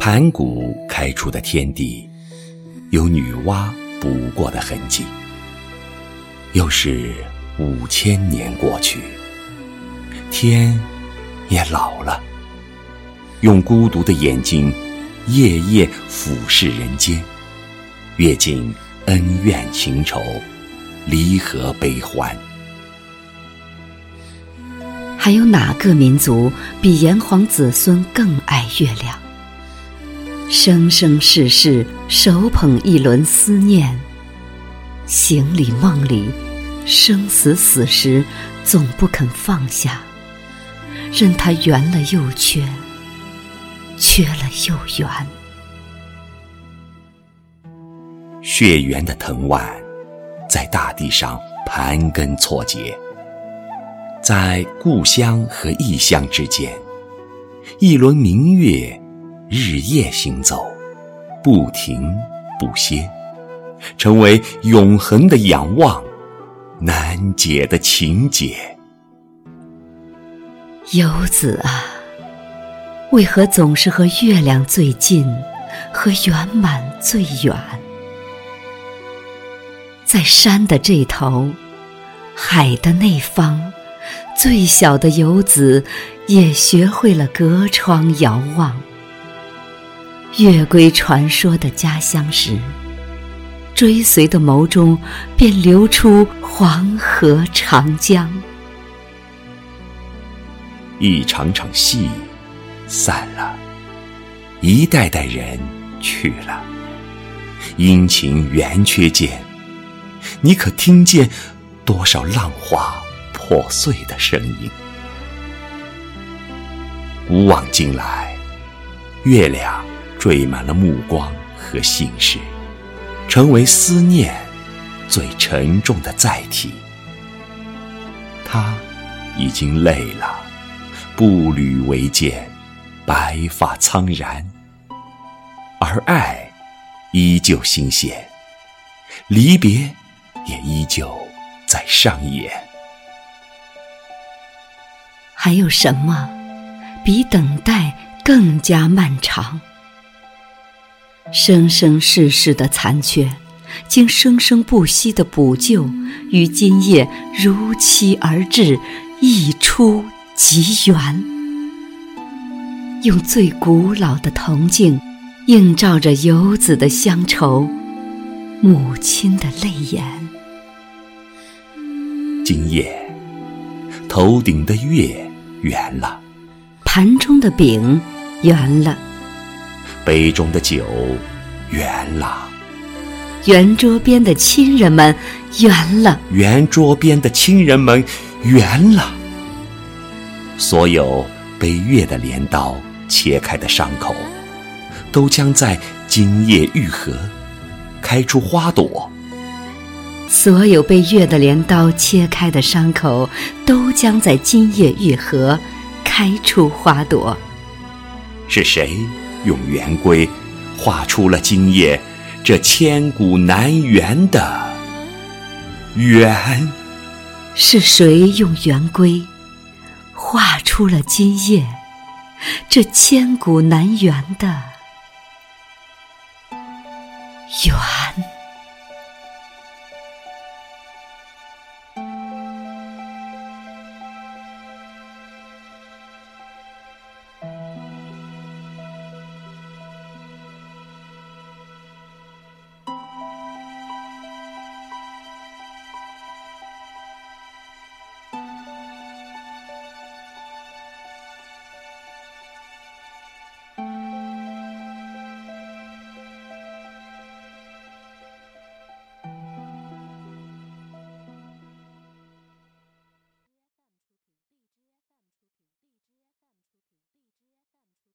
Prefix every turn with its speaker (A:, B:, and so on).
A: 盘古开出的天地，有女娲补过的痕迹。又是五千年过去，天也老了，用孤独的眼睛，夜夜俯视人间，阅尽恩怨情仇，离合悲欢。
B: 还有哪个民族比炎黄子孙更爱月亮？生生世世手捧一轮思念，行里梦里，生死死时，总不肯放下，任它圆了又缺，缺了又圆。
A: 血缘的藤蔓，在大地上盘根错节。在故乡和异乡之间，一轮明月日夜行走，不停不歇，成为永恒的仰望，难解的情结。
B: 游子啊，为何总是和月亮最近，和圆满最远？在山的这头，海的那方。最小的游子也学会了隔窗遥望，月归传说的家乡时，追随的眸中便流出黄河长江。
A: 一场场戏散了，一代代人去了，阴晴圆缺间，你可听见多少浪花？破碎的声音。古往今来，月亮缀满了目光和心事，成为思念最沉重的载体。他已经累了，步履维艰，白发苍然，而爱依旧新鲜，离别也依旧在上演。
B: 还有什么比等待更加漫长？生生世世的残缺，经生生不息的补救，于今夜如期而至，一出即圆。用最古老的铜镜，映照着游子的乡愁，母亲的泪眼。
A: 今夜，头顶的月。圆了，
B: 盘中的饼圆了，
A: 杯中的酒圆了，
B: 圆桌边的亲人们圆了，
A: 圆桌边的亲人们圆了。所有被月的镰刀切开的伤口，都将在今夜愈合，开出花朵。
B: 所有被月的镰刀切开的伤口，都将在今夜愈合，开出花朵。
A: 是谁用圆规画出了今夜这千古难圆的圆？
B: 是谁用圆规画出了今夜这千古难圆的圆？